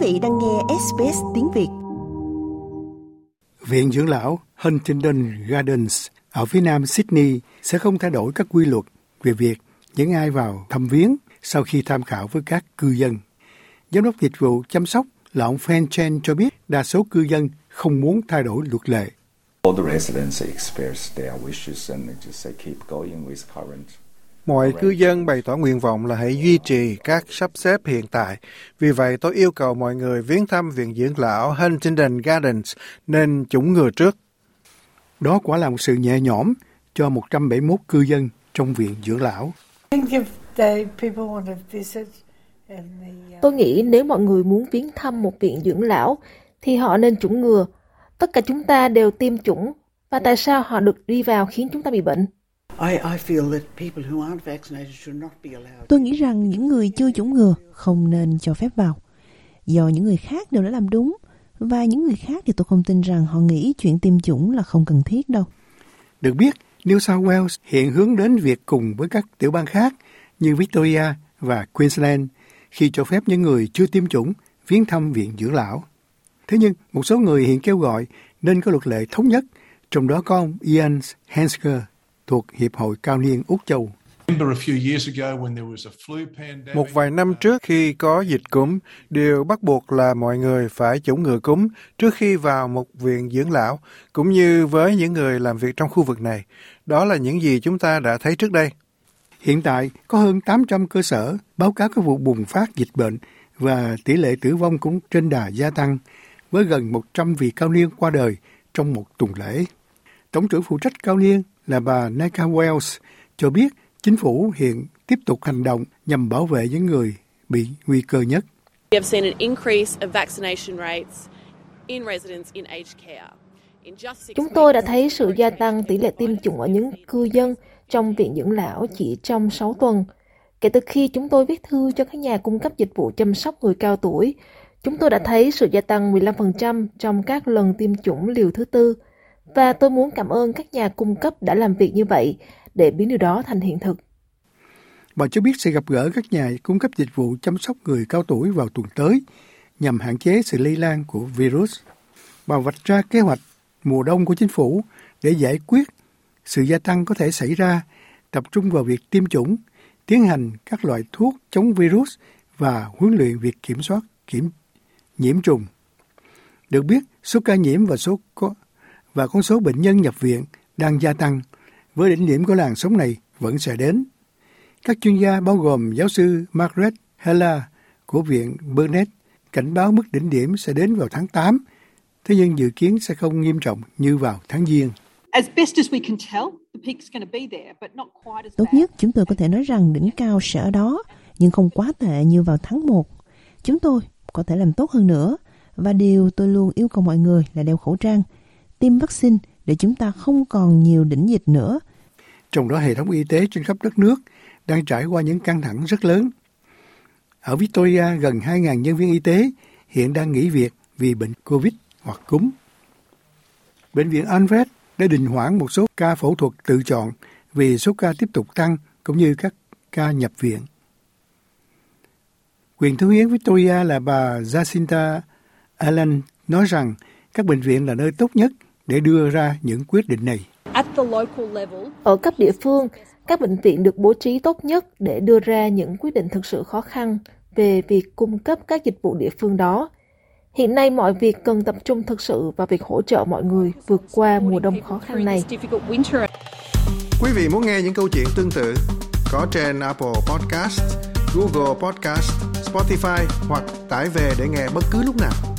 vị đang nghe SBS tiếng Việt. Viện dưỡng lão Huntington Gardens ở phía nam Sydney sẽ không thay đổi các quy luật về việc những ai vào thăm viếng sau khi tham khảo với các cư dân. Giám đốc dịch vụ chăm sóc là ông Fan Chen cho biết đa số cư dân không muốn thay đổi luật lệ. All the residents express their wishes and just say keep going with current Mọi cư dân bày tỏ nguyện vọng là hãy duy trì các sắp xếp hiện tại. Vì vậy, tôi yêu cầu mọi người viếng thăm Viện Dưỡng Lão Huntington Gardens nên chủng ngừa trước. Đó quả là một sự nhẹ nhõm cho 171 cư dân trong Viện Dưỡng Lão. Tôi nghĩ nếu mọi người muốn viếng thăm một viện dưỡng lão thì họ nên chủng ngừa. Tất cả chúng ta đều tiêm chủng và tại sao họ được đi vào khiến chúng ta bị bệnh? Tôi nghĩ rằng những người chưa chủng ngừa không nên cho phép vào. Do những người khác đều đã làm đúng và những người khác thì tôi không tin rằng họ nghĩ chuyện tiêm chủng là không cần thiết đâu. Được biết, New South Wales hiện hướng đến việc cùng với các tiểu bang khác như Victoria và Queensland khi cho phép những người chưa tiêm chủng viếng thăm viện dưỡng lão. Thế nhưng, một số người hiện kêu gọi nên có luật lệ thống nhất, trong đó có ông Ian Hensker, thuộc Hiệp hội Cao niên Úc Châu. Một vài năm trước khi có dịch cúm, điều bắt buộc là mọi người phải chủng ngừa cúm trước khi vào một viện dưỡng lão, cũng như với những người làm việc trong khu vực này. Đó là những gì chúng ta đã thấy trước đây. Hiện tại, có hơn 800 cơ sở báo cáo các vụ bùng phát dịch bệnh và tỷ lệ tử vong cũng trên đà gia tăng, với gần 100 vị cao niên qua đời trong một tuần lễ. Tổng trưởng phụ trách cao niên là bà Nika Wells cho biết chính phủ hiện tiếp tục hành động nhằm bảo vệ những người bị nguy cơ nhất. Chúng tôi đã thấy sự gia tăng tỷ lệ tiêm chủng ở những cư dân trong viện dưỡng lão chỉ trong 6 tuần. Kể từ khi chúng tôi viết thư cho các nhà cung cấp dịch vụ chăm sóc người cao tuổi, chúng tôi đã thấy sự gia tăng 15% trong các lần tiêm chủng liều thứ tư và tôi muốn cảm ơn các nhà cung cấp đã làm việc như vậy để biến điều đó thành hiện thực. Bà cho biết sẽ gặp gỡ các nhà cung cấp dịch vụ chăm sóc người cao tuổi vào tuần tới nhằm hạn chế sự lây lan của virus. Bà vạch ra kế hoạch mùa đông của chính phủ để giải quyết sự gia tăng có thể xảy ra, tập trung vào việc tiêm chủng, tiến hành các loại thuốc chống virus và huấn luyện việc kiểm soát kiểm nhiễm trùng. Được biết, số ca nhiễm và số có và con số bệnh nhân nhập viện đang gia tăng, với đỉnh điểm của làn sóng này vẫn sẽ đến. Các chuyên gia bao gồm giáo sư Margaret Heller của Viện Burnett cảnh báo mức đỉnh điểm sẽ đến vào tháng 8, thế nhưng dự kiến sẽ không nghiêm trọng như vào tháng Giêng. Tốt nhất chúng tôi có thể nói rằng đỉnh cao sẽ ở đó, nhưng không quá tệ như vào tháng 1. Chúng tôi có thể làm tốt hơn nữa, và điều tôi luôn yêu cầu mọi người là đeo khẩu trang, tiêm vaccine để chúng ta không còn nhiều đỉnh dịch nữa. Trong đó hệ thống y tế trên khắp đất nước đang trải qua những căng thẳng rất lớn. Ở Victoria, gần 2.000 nhân viên y tế hiện đang nghỉ việc vì bệnh COVID hoặc cúm. Bệnh viện Alfred đã đình hoãn một số ca phẫu thuật tự chọn vì số ca tiếp tục tăng cũng như các ca nhập viện. Quyền thư hiến Victoria là bà Jacinta Allen nói rằng các bệnh viện là nơi tốt nhất để đưa ra những quyết định này. Ở cấp địa phương, các bệnh viện được bố trí tốt nhất để đưa ra những quyết định thực sự khó khăn về việc cung cấp các dịch vụ địa phương đó. Hiện nay mọi việc cần tập trung thực sự vào việc hỗ trợ mọi người vượt qua mùa đông khó khăn này. Quý vị muốn nghe những câu chuyện tương tự có trên Apple Podcast, Google Podcast, Spotify hoặc tải về để nghe bất cứ lúc nào.